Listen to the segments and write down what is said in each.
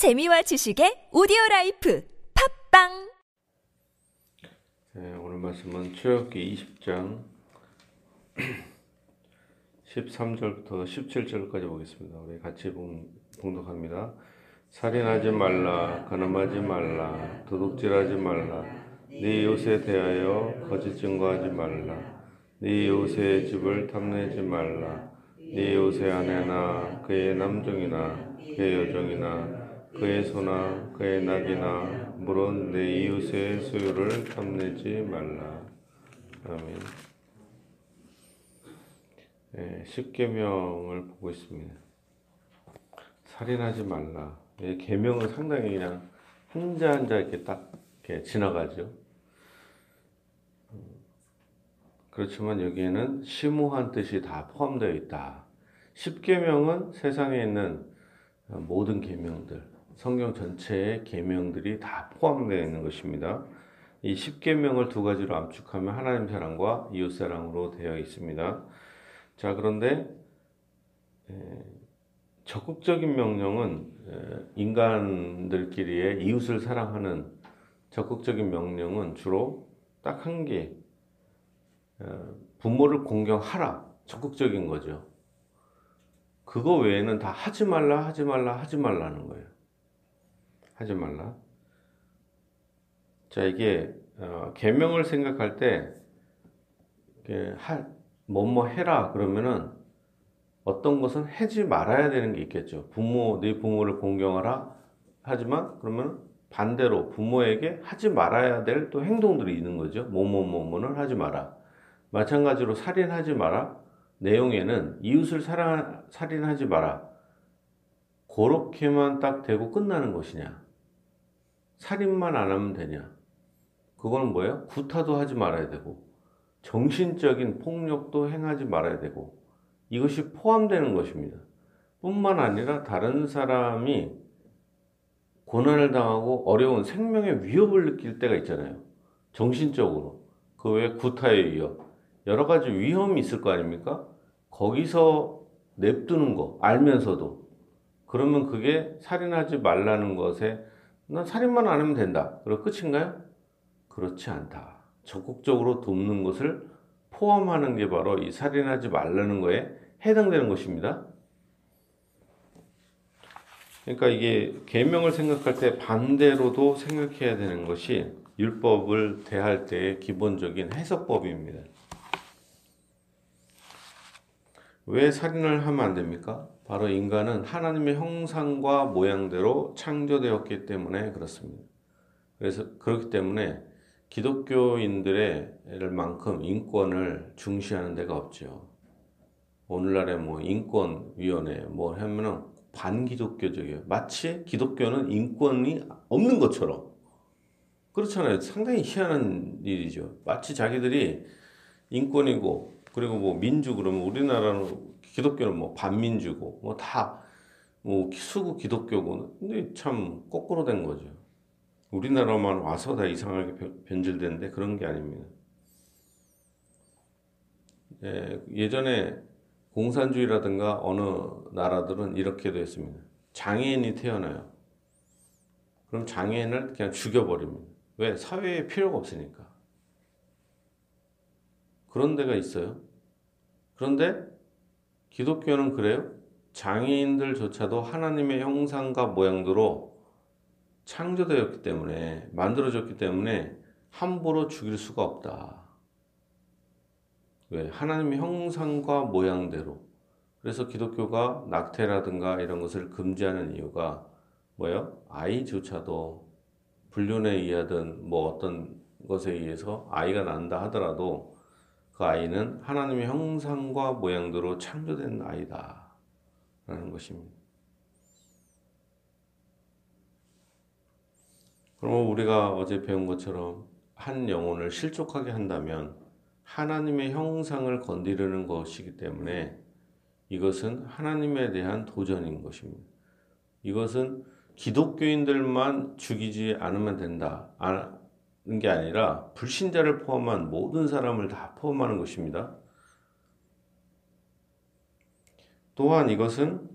재미와 지식의 오디오 life 팟빵 네, 오늘 말씀은 출애굽기 20장 13절부터 17절까지 보겠습니다. 우리 같이 봉, 봉독합니다. 살인하지 말라, 간음하지 말라, 도둑질하지 말라, 네 이웃에 대하여 거짓 증거하지 말라, 네 이웃의 집을 탐내지 말라, 네 이웃의 아내나 그의 남종이나 그의 여종이나 그의 소나 그의 낙이나 물론 내 이웃의 소유를 탐내지 말라. 아멘. 네, 십계명을 보고 있습니다. 살인하지 말라. 예, 계명은 상당히 그냥 한자 한자 이렇게 딱 이렇게 지나가죠. 그렇지만 여기에는 심오한 뜻이 다 포함되어 있다. 십계명은 세상에 있는 모든 계명들, 성경 전체의 계명들이 다 포함되어 있는 것입니다. 이 십계명을 두 가지로 압축하면 하나님 사랑과 이웃 사랑으로 되어 있습니다. 자, 그런데 적극적인 명령은 인간들끼리의 이웃을 사랑하는 적극적인 명령은 주로 딱 한 개, 부모를 공경하라. 적극적인 거죠. 그거 외에는 다 하지 말라, 하지 말라, 하지 말라는 거예요. 하지 말라. 자, 이게 어, 계명을 생각할 때 뭐뭐 해라 그러면은 어떤 것은 하지 말아야 되는 게 있겠죠. 부모 네 부모를 공경하라 하지만 그러면 반대로 부모에게 하지 말아야 될 또 행동들이 있는 거죠. 뭐뭐뭐뭐는 하지 마라. 마찬가지로 살인하지 마라. 내용에는 이웃을 사랑, 살인하지 마라. 그렇게만 딱 되고 끝나는 것이냐? 살인만 안 하면 되냐? 그거는 뭐예요? 구타도 하지 말아야 되고, 정신적인 폭력도 행하지 말아야 되고, 이것이 포함되는 것입니다. 뿐만 아니라 다른 사람이 고난을 당하고 어려운 생명의 위협을 느낄 때가 있잖아요. 정신적으로. 그 외에 구타에 이어 여러 가지 위험이 있을 거 아닙니까? 거기서 냅두는 거, 알면서도. 그러면 그게 살인하지 말라는 것에 난 살인만 안 하면 된다. 그럼 끝인가요? 그렇지 않다. 적극적으로 돕는 것을 포함하는 게 바로 이 살인하지 말라는 거에 해당되는 것입니다. 그러니까 이게 계명을 생각할 때 반대로도 생각해야 되는 것이 율법을 대할 때의 기본적인 해석법입니다. 왜 살인을 하면 안 됩니까? 바로 인간은 하나님의 형상과 모양대로 창조되었기 때문에 그렇습니다. 그래서 그렇기 때문에 기독교인들의 만큼 인권을 중시하는 데가 없죠. 오늘날의 뭐 인권위원회 뭐 하면은 반기독교적이에요. 마치 기독교는 인권이 없는 것처럼. 그렇잖아요. 상당히 희한한 일이죠. 마치 자기들이 인권이고 그리고 뭐 민주 그러면 우리나라는 기독교는 뭐 반민주고 뭐 다 뭐 수구 기독교고 근데 참 거꾸로 된 거죠. 우리나라만 와서 다 이상하게 변질되는데 그런 게 아닙니다. 예, 예전에 공산주의라든가 어느 나라들은 이렇게 됐습니다. 장애인이 태어나요. 그럼 장애인을 그냥 죽여버립니다. 왜? 사회에 필요가 없으니까. 그런 데가 있어요. 그런데 기독교는 그래요. 장애인들조차도 하나님의 형상과 모양대로 창조되었기 때문에, 만들어졌기 때문에 함부로 죽일 수가 없다. 왜? 하나님의 형상과 모양대로. 그래서 기독교가 낙태라든가 이런 것을 금지하는 이유가 뭐예요? 아이조차도 불륜에 의하든 뭐 어떤 것에 의해서 아이가 난다 하더라도 그 아이는 하나님의 형상과 모양대로 창조된 아이다. 라는 것입니다. 그럼 우리가 어제 배운 것처럼 한 영혼을 실족하게 한다면 하나님의 형상을 건드리는 것이기 때문에 이것은 하나님에 대한 도전인 것입니다. 이것은 기독교인들만 죽이지 않으면 된다. 게 아니라 불신자를 포함한 모든 사람을 다 포함하는 것입니다. 또한 이것은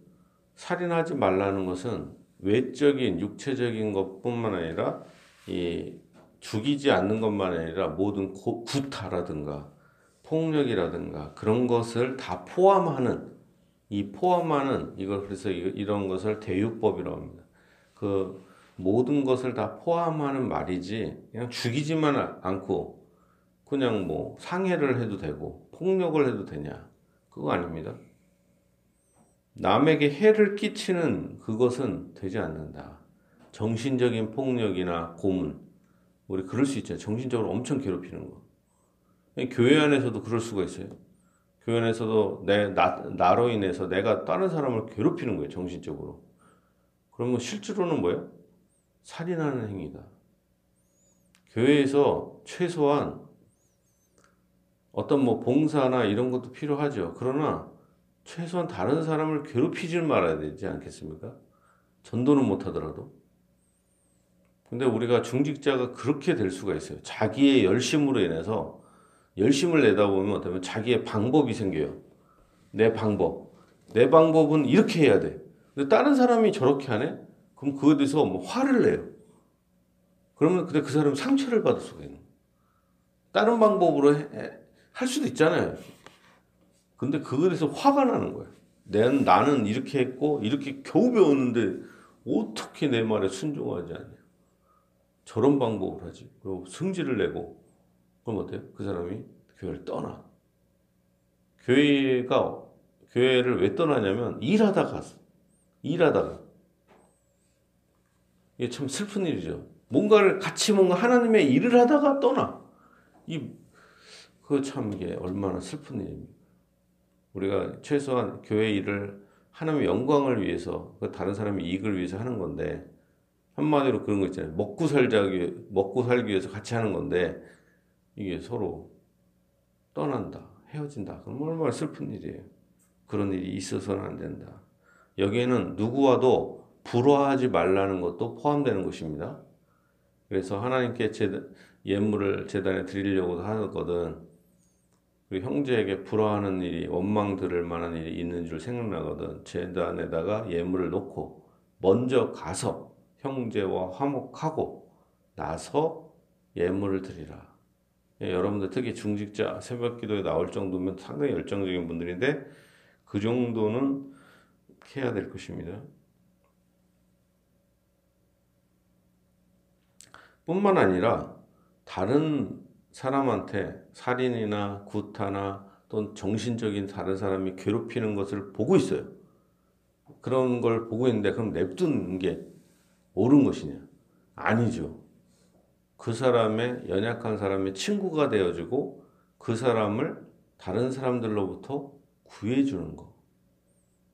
살인하지 말라는 것은 외적인 육체적인 것뿐만 아니라 이 죽이지 않는 것만 아니라 모든 고, 구타라든가 폭력이라든가 그런 것을 다 포함하는 이 포함하는 이걸 그래서 이런 것을 대유법이라고 합니다. 그 모든 것을 다 포함하는 말이지 그냥 죽이지만 않고 그냥 뭐 상해를 해도 되고 폭력을 해도 되냐 그거 아닙니다. 남에게 해를 끼치는 그것은 되지 않는다. 정신적인 폭력이나 고문 우리 그럴 수 있잖아요. 정신적으로 엄청 괴롭히는 거. 교회 안에서도 그럴 수가 있어요. 교회 안에서도 내, 나, 나로 인해서 내가 다른 사람을 괴롭히는 거예요. 정신적으로. 그러면 실제로는 뭐예요? 살인하는 행위다. 교회에서 최소한 어떤 뭐 봉사나 이런 것도 필요하죠. 그러나 최소한 다른 사람을 괴롭히질 말아야 되지 않겠습니까? 전도는 못하더라도. 근데 우리가 중직자가 그렇게 될 수가 있어요. 자기의 열심으로 인해서 열심을 내다 보면 어쩌면 자기의 방법이 생겨요. 내 방법. 내 방법은 이렇게 해야 돼. 근데 다른 사람이 저렇게 하네? 그럼 그거에 대해서 뭐 화를 내요. 그러면 근데 그 사람은 상처를 받을 수가 있는. 다른 방법으로 해, 할 수도 있잖아요. 근데 그거에 대해서 화가 나는 거예요. 내, 나는 이렇게 했고 이렇게 겨우 배웠는데 어떻게 내 말에 순종하지 않냐. 저런 방법을 하지. 그리고 승질을 내고 그럼 어때요? 그 사람이 교회를 떠나. 교회가 교회를 왜 떠나냐면 일하다가 일하다가 이게 참 슬픈 일이죠. 뭔가를 같이 뭔가 하나님의 일을 하다가 떠나. 이그참 이게 얼마나 슬픈 일입니까? 우리가 최소한 교회 일을 하나님의 영광을 위해서 그 다른 사람의 이익을 위해서 하는 건데 한마디로 그런 거 있잖아요. 먹고 살자기 먹고 살기 위해서 같이 하는 건데 이게 서로 떠난다, 헤어진다. 그럼 얼마나 슬픈 일이에요. 그런 일이 있어서는 안 된다. 여기에는 누구와도 불화하지 말라는 것도 포함되는 것입니다. 그래서 하나님께 제, 예물을 재단에 드리려고 하거든 우리 형제에게 불화하는 일이 원망 들을 만한 일이 있는 줄 생각나거든 재단에다가 예물을 놓고 먼저 가서 형제와 화목하고 나서 예물을 드리라. 예, 여러분들 특히 중직자 새벽 기도에 나올 정도면 상당히 열정적인 분들인데 그 정도는 해야 될 것입니다. 뿐만 아니라 다른 사람한테 살인이나 구타나 또는 정신적인 다른 사람이 괴롭히는 것을 보고 있어요. 그런 걸 보고 있는데 그럼 냅두는 게 옳은 것이냐? 아니죠. 그 사람의 연약한 사람의 친구가 되어주고 그 사람을 다른 사람들로부터 구해주는 것.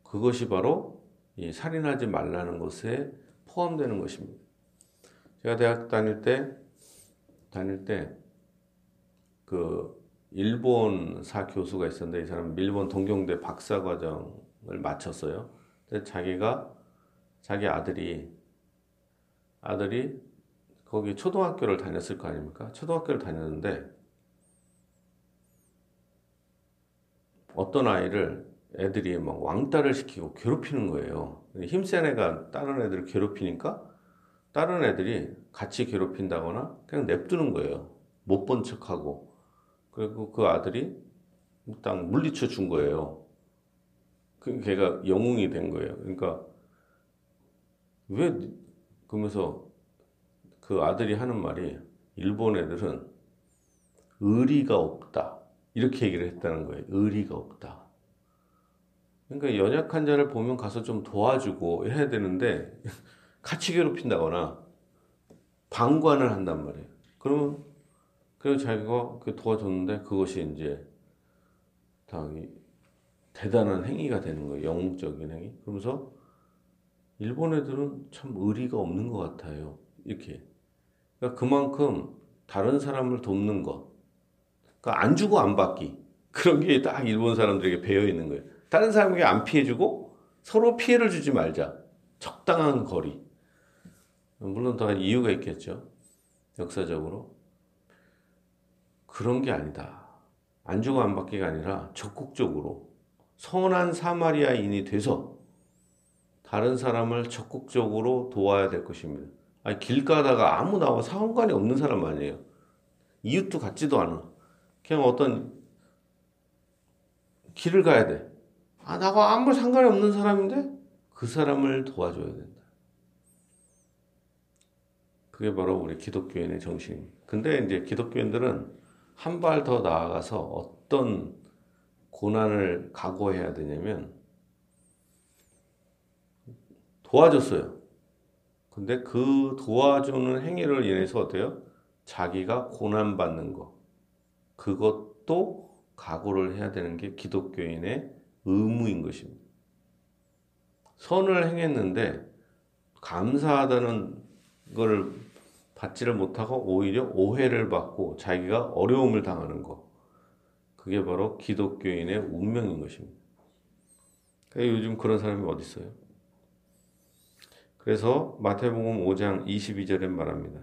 그것이 바로 이 살인하지 말라는 것에 포함되는 것입니다. 제가 대학 다닐 때, 다닐 때, 그, 일본사 교수가 있었는데 이 사람은 일본 동경대 박사 과정을 마쳤어요. 근데 자기가, 자기 아들이, 아들이 거기 초등학교를 다녔을 거 아닙니까? 초등학교를 다녔는데 어떤 아이를 애들이 막 왕따를 시키고 괴롭히는 거예요. 힘센 애가 다른 애들을 괴롭히니까 다른 애들이 같이 괴롭힌다거나 그냥 냅두는 거예요. 못 본 척하고. 그리고 그 아들이 딱 물리쳐 준 거예요. 그 걔가 영웅이 된 거예요. 그러니까 왜 그러면서 그 아들이 하는 말이 일본 애들은 의리가 없다. 이렇게 얘기를 했다는 거예요. 의리가 없다. 그러니까 연약한 자를 보면 가서 좀 도와주고 해야 되는데 같이 괴롭힌다거나 방관을 한단 말이에요. 그러면 그래서 자기가 그 도와줬는데 그것이 이제 다 대단한 행위가 되는 거예요. 영웅적인 행위. 그러면서 일본 애들은 참 의리가 없는 것 같아요. 이렇게 그러니까 그만큼 다른 사람을 돕는 것. 그러니까 안 주고 안 받기. 그런 게 딱 일본 사람들에게 배어 있는 거예요. 다른 사람에게 안 피해주고 서로 피해를 주지 말자. 적당한 거리. 물론 다 이유가 있겠죠. 역사적으로. 그런 게 아니다. 안 주고 안 받기가 아니라 적극적으로 선한 사마리아인이 돼서 다른 사람을 적극적으로 도와야 될 것입니다. 아니, 길 가다가 아무 나와 상관이 없는 사람 아니에요. 이웃도 같지도 않아. 그냥 어떤 길을 가야 돼. 아, 나가 아무 상관이 없는 사람인데 그 사람을 도와줘야 된다. 그게 바로 우리 기독교인의 정신입니다. 근데 이제 기독교인들은 한 발 더 나아가서 어떤 고난을 각오해야 되냐면 도와줬어요. 근데 그 도와주는 행위를 인해서 어때요? 자기가 고난받는 거. 그것도 각오를 해야 되는 게 기독교인의 의무인 것입니다. 선을 행했는데 감사하다는 걸 받지를 못하고 오히려 오해를 받고 자기가 어려움을 당하는 거. 그게 바로 기독교인의 운명인 것입니다. 그러니까 요즘 그런 사람이 어디 있어요? 그래서 마태복음 5장 22절에 말합니다.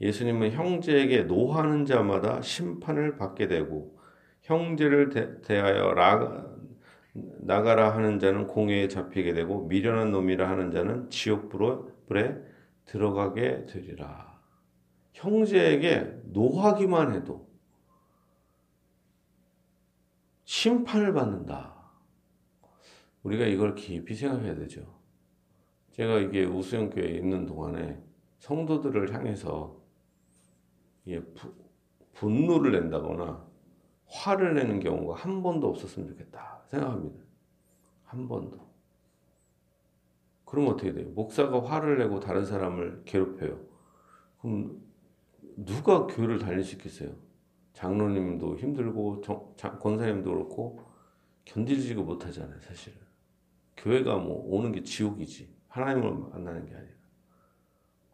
예수님은 형제에게 노하는 자마다 심판을 받게 되고 형제를 대, 하여 나가라 하는 자는 공회에 잡히게 되고 미련한 놈이라 하는 자는 지옥불에 들어가게 되리라. 형제에게 노하기만 해도 심판을 받는다. 우리가 이걸 깊이 생각해야 되죠. 제가 이게 우수영교회에 있는 동안에 성도들을 향해서 분노를 낸다거나 화를 내는 경우가 한 번도 없었으면 좋겠다 생각합니다. 한 번도. 그럼 어떻게 돼요? 목사가 화를 내고 다른 사람을 괴롭혀요. 그럼 누가 교회를 있겠어요? 장로님도 힘들고 정, 장, 권사님도 그렇고 견디지가 못하잖아요, 사실은. 교회가 뭐 오는 게 지옥이지. 하나님을 만나는 게 아니라.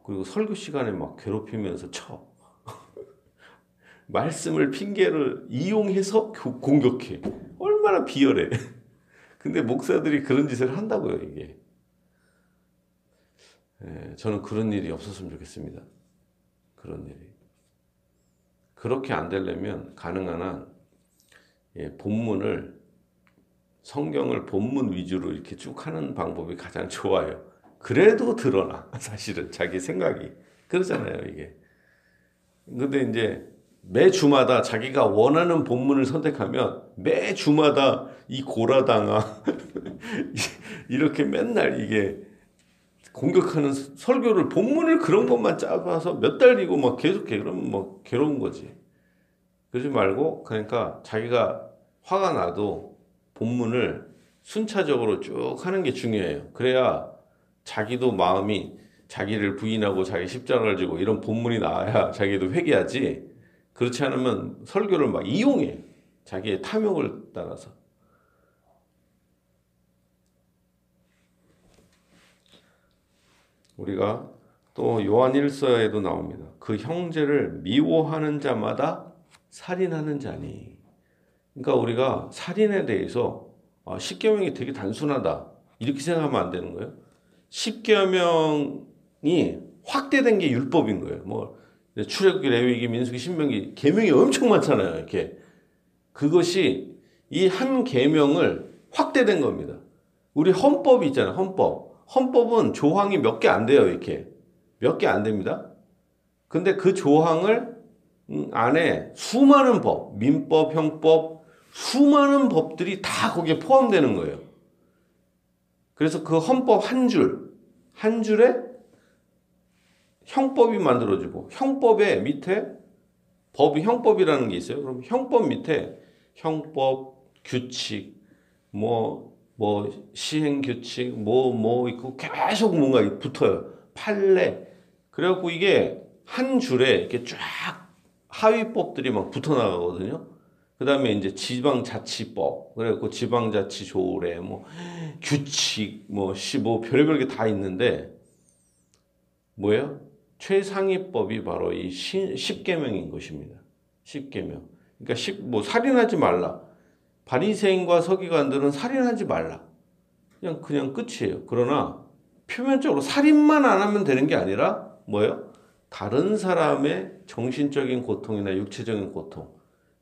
그리고 설교 시간에 막 괴롭히면서 쳐. 말씀을 핑계를 이용해서 공격해. 얼마나 비열해. 근데 목사들이 그런 짓을 한다고요, 이게. 예, 저는 그런 일이 없었으면 좋겠습니다. 그런 일이. 그렇게 안 되려면 가능한 한 예, 본문을 성경을 본문 위주로 이렇게 쭉 하는 방법이 가장 좋아요. 그래도 드러나 사실은 자기 생각이 그러잖아요 이게. 근데 이제 매 주마다 자기가 원하는 본문을 선택하면 매 주마다 이 고라당아 이렇게 맨날 이게 공격하는 설교를 본문을 그런 것만 짜봐서 몇 달이고 막 계속해 그러면 뭐 괴로운 거지. 그러지 말고 그러니까 자기가 화가 나도 본문을 순차적으로 쭉 하는 게 중요해요. 그래야 자기도 마음이 자기를 부인하고 자기 십자가를 지고 이런 본문이 나와야 자기도 회개하지. 그렇지 않으면 설교를 막 이용해. 자기의 탐욕을 따라서. 우리가 또 요한 1서에도 나옵니다. 그 형제를 미워하는 자마다 살인하는 자니. 그러니까 우리가 살인에 대해서 아, 십계명이 되게 단순하다. 이렇게 생각하면 안 되는 거예요. 십계명이 확대된 게 율법인 거예요. 뭐 출애굽기, 레위기, 민수기, 신명기 계명이 엄청 많잖아요. 이렇게 그것이 이 한 계명을 확대된 겁니다. 우리 헌법이 있잖아요. 헌법. 헌법은 조항이 몇 개 안 돼요. 이렇게 몇 개 안 됩니다. 근데 그 조항을 음, 안에 수많은 법, 민법, 형법, 수많은 법들이 다 거기에 포함되는 거예요. 그래서 그 헌법 한 줄, 한 줄에 형법이 만들어지고 형법의 밑에 법이 형법이라는 게 있어요. 그럼 형법 밑에 형법, 규칙, 뭐, 뭐, 시행 규칙, 뭐, 뭐 있고 계속 뭔가 붙어요. 판례. 그래갖고 이게 한 줄에 이렇게 쫙 하위법들이 막 붙어 나가거든요. 그 다음에 이제 지방자치법, 그래갖고 지방자치 조례, 뭐, 규칙, 뭐, 시, 뭐, 별의별 게 다 있는데, 뭐예요? 최상위법이 바로 이 십계명인 것입니다. 십계명. 그러니까 십, 뭐 살인하지 말라. 바리새인과 서기관들은 살인하지 말라. 그냥 그냥 끝이에요. 그러나 표면적으로 살인만 안 하면 되는 게 아니라 뭐예요? 다른 사람의 정신적인 고통이나 육체적인 고통,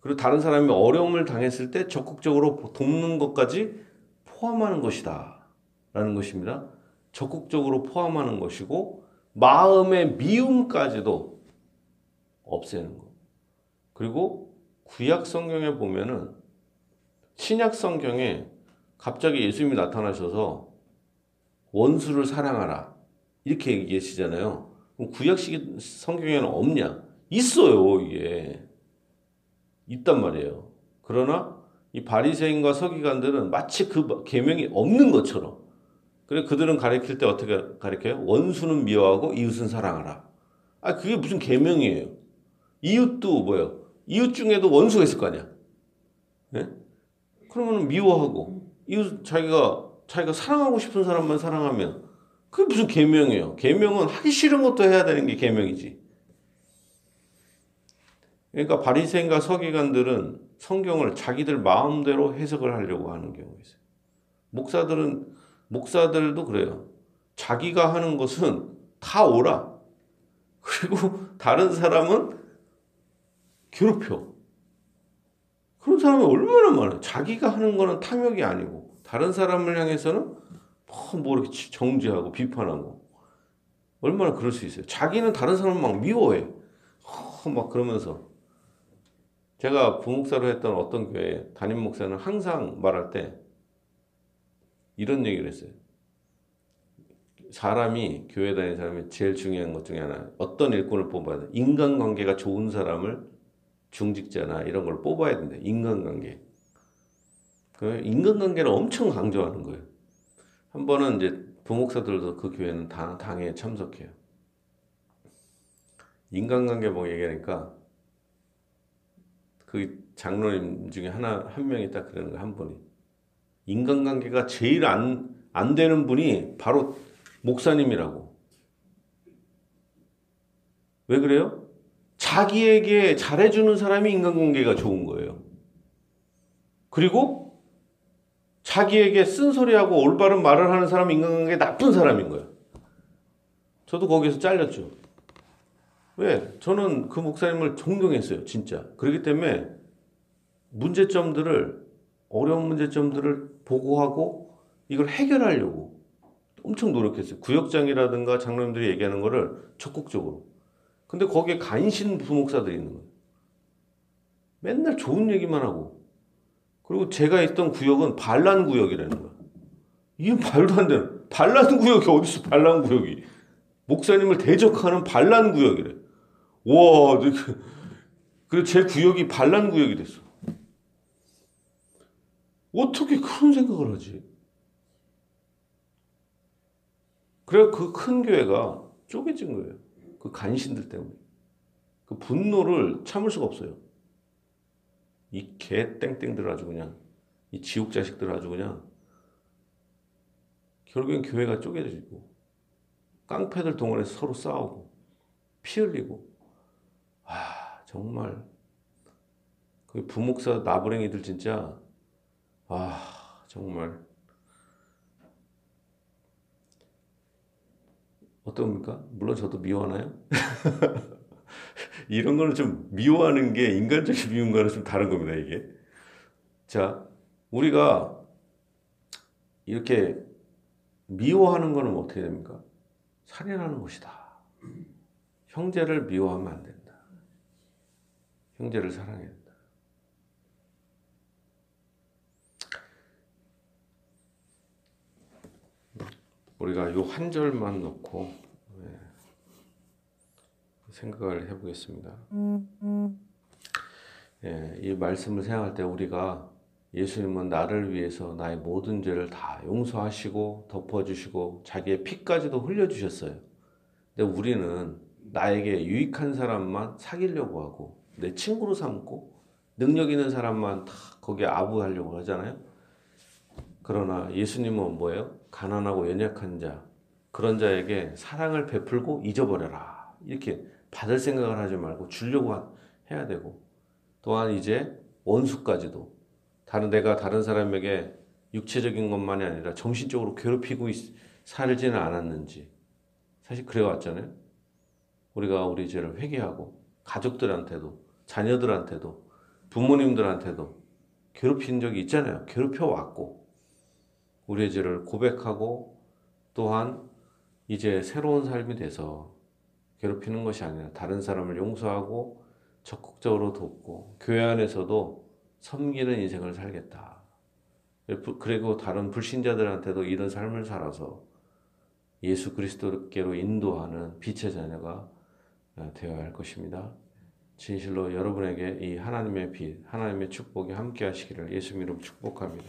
그리고 다른 사람이 어려움을 당했을 때 적극적으로 돕는 것까지 포함하는 것이다. 라는 것입니다. 적극적으로 포함하는 것이고 마음의 미움까지도 없애는 거. 그리고 구약 성경에 보면은 신약 성경에 갑자기 예수님이 나타나셔서 원수를 사랑하라 이렇게 얘기하시잖아요. 그럼 구약식 성경에는 없냐? 있어요 이게 있단 말이에요. 그러나 이 바리새인과 서기관들은 마치 그 계명이 없는 것처럼 그래 그들은 가르칠 때 어떻게 가르쳐요? 원수는 미워하고 이웃은 사랑하라. 아 그게 무슨 계명이에요? 이웃도 뭐요? 이웃 중에도 원수가 있을 거 아니야. 네? 그러면 미워하고 이웃 자기가 자기가 사랑하고 싶은 사람만 사랑하면 그게 무슨 계명이에요? 계명은 하기 싫은 것도 해야 되는 게 계명이지. 그러니까 바리새인과 서기관들은 성경을 자기들 마음대로 해석을 하려고 하는 경우가 있어요. 목사들은 목사들도 그래요. 자기가 하는 것은 다 오라. 그리고 다른 사람은 괴롭혀. 그런 사람이 얼마나 많아요. 자기가 하는 거는 탐욕이 아니고 다른 사람을 향해서는 뭐 이렇게 정죄하고 비판하고 얼마나 그럴 수 있어요. 자기는 다른 사람을 막 미워해. 막 그러면서 제가 부목사로 했던 어떤 교회 담임 목사는 항상 말할 때 이런 얘기를 했어요. 사람이 교회 다니는 사람이 제일 중요한 것 중에 하나 어떤 일꾼을 뽑아야 돼. 인간관계가 좋은 사람을 중직자나 이런 걸 뽑아야 된대. 인간관계. 그 인간관계를 엄청 강조하는 거예요. 한 번은 이제 부목사들도 그 교회는 다 당에 참석해요. 인간관계 뭐 얘기하니까 그 장로님 중에 하나 한 명이 딱 그러는 거 한 분이 인간관계가 제일 안, 안 되는 분이 바로 목사님이라고. 왜 그래요? 자기에게 잘해주는 사람이 인간관계가 좋은 거예요. 그리고 자기에게 쓴소리하고 올바른 말을 하는 사람이 인간관계 나쁜 사람인 거예요. 저도 거기서 잘렸죠. 왜? 저는 그 목사님을 존경했어요, 진짜. 그렇기 때문에 문제점들을, 어려운 문제점들을 보고하고 이걸 해결하려고 엄청 노력했어요. 구역장이라든가 장로님들이 얘기하는 거를 적극적으로. 근데 거기에 간신 부목사들이 있는 거예요. 맨날 좋은 얘기만 하고. 그리고 제가 있던 구역은 반란 구역이라는 거야. 이게 말도 안 되는. 반란 구역이 어디서 반란 구역이. 목사님을 대적하는 반란 구역이래. 와, 그리고 제 구역이 반란 구역이 됐어. 어떻게 그런 생각을 하지? 그래 그 큰 교회가 쪼개진 거예요. 그 간신들 때문에. 그 분노를 참을 수가 없어요. 이 개 땡땡들 아주 그냥, 이 지옥 자식들 아주 그냥, 결국엔 교회가 쪼개지고, 깡패들 동원해서 서로 싸우고, 피 흘리고, 아, 정말, 그 부목사 나부랭이들 진짜, 아, 정말, 어떻습니까? 물론 저도 미워하나요? 이런 거는 좀 미워하는 게 인간적인 미움과는 좀 다른 겁니다, 이게. 자, 우리가 이렇게 미워하는 거는 어떻게 됩니까? 살인하는 것이다. 형제를 미워하면 안 된다. 형제를 사랑해야 된다. 우리가 이한 절만 놓고 네, 생각을 해보겠습니다. 예, 이 말씀을 생각할 때 우리가 예수님은 나를 위해서 나의 모든 죄를 다 용서하시고 덮어주시고 자기의 피까지도 흘려주셨어요. 근데 우리는 나에게 유익한 사람만 사귀려고 하고 내 친구로 삼고 능력 있는 사람만 다 거기에 아부하려고 하잖아요. 그러나 예수님은 뭐예요? 가난하고 연약한 자, 그런 자에게 사랑을 베풀고 잊어버려라. 이렇게 받을 생각을 하지 말고 주려고 해야 되고, 또한 이제 원수까지도 다른 내가 다른 사람에게 육체적인 것만이 아니라 정신적으로 괴롭히고 살지는 않았는지 사실 그래 왔잖아요. 우리가 우리 죄를 회개하고 가족들한테도 자녀들한테도 부모님들한테도 괴롭힌 적이 있잖아요. 괴롭혀 왔고 우리의 죄를 고백하고 또한 이제 새로운 삶이 돼서 괴롭히는 것이 아니라 다른 사람을 용서하고 적극적으로 돕고 교회 안에서도 섬기는 인생을 살겠다. 그리고 다른 불신자들한테도 이런 삶을 살아서 예수 그리스도께로 인도하는 빛의 자녀가 되어야 할 것입니다. 진실로 여러분에게 이 하나님의 빛, 하나님의 축복이 함께 하시기를 예수 이름 축복합니다.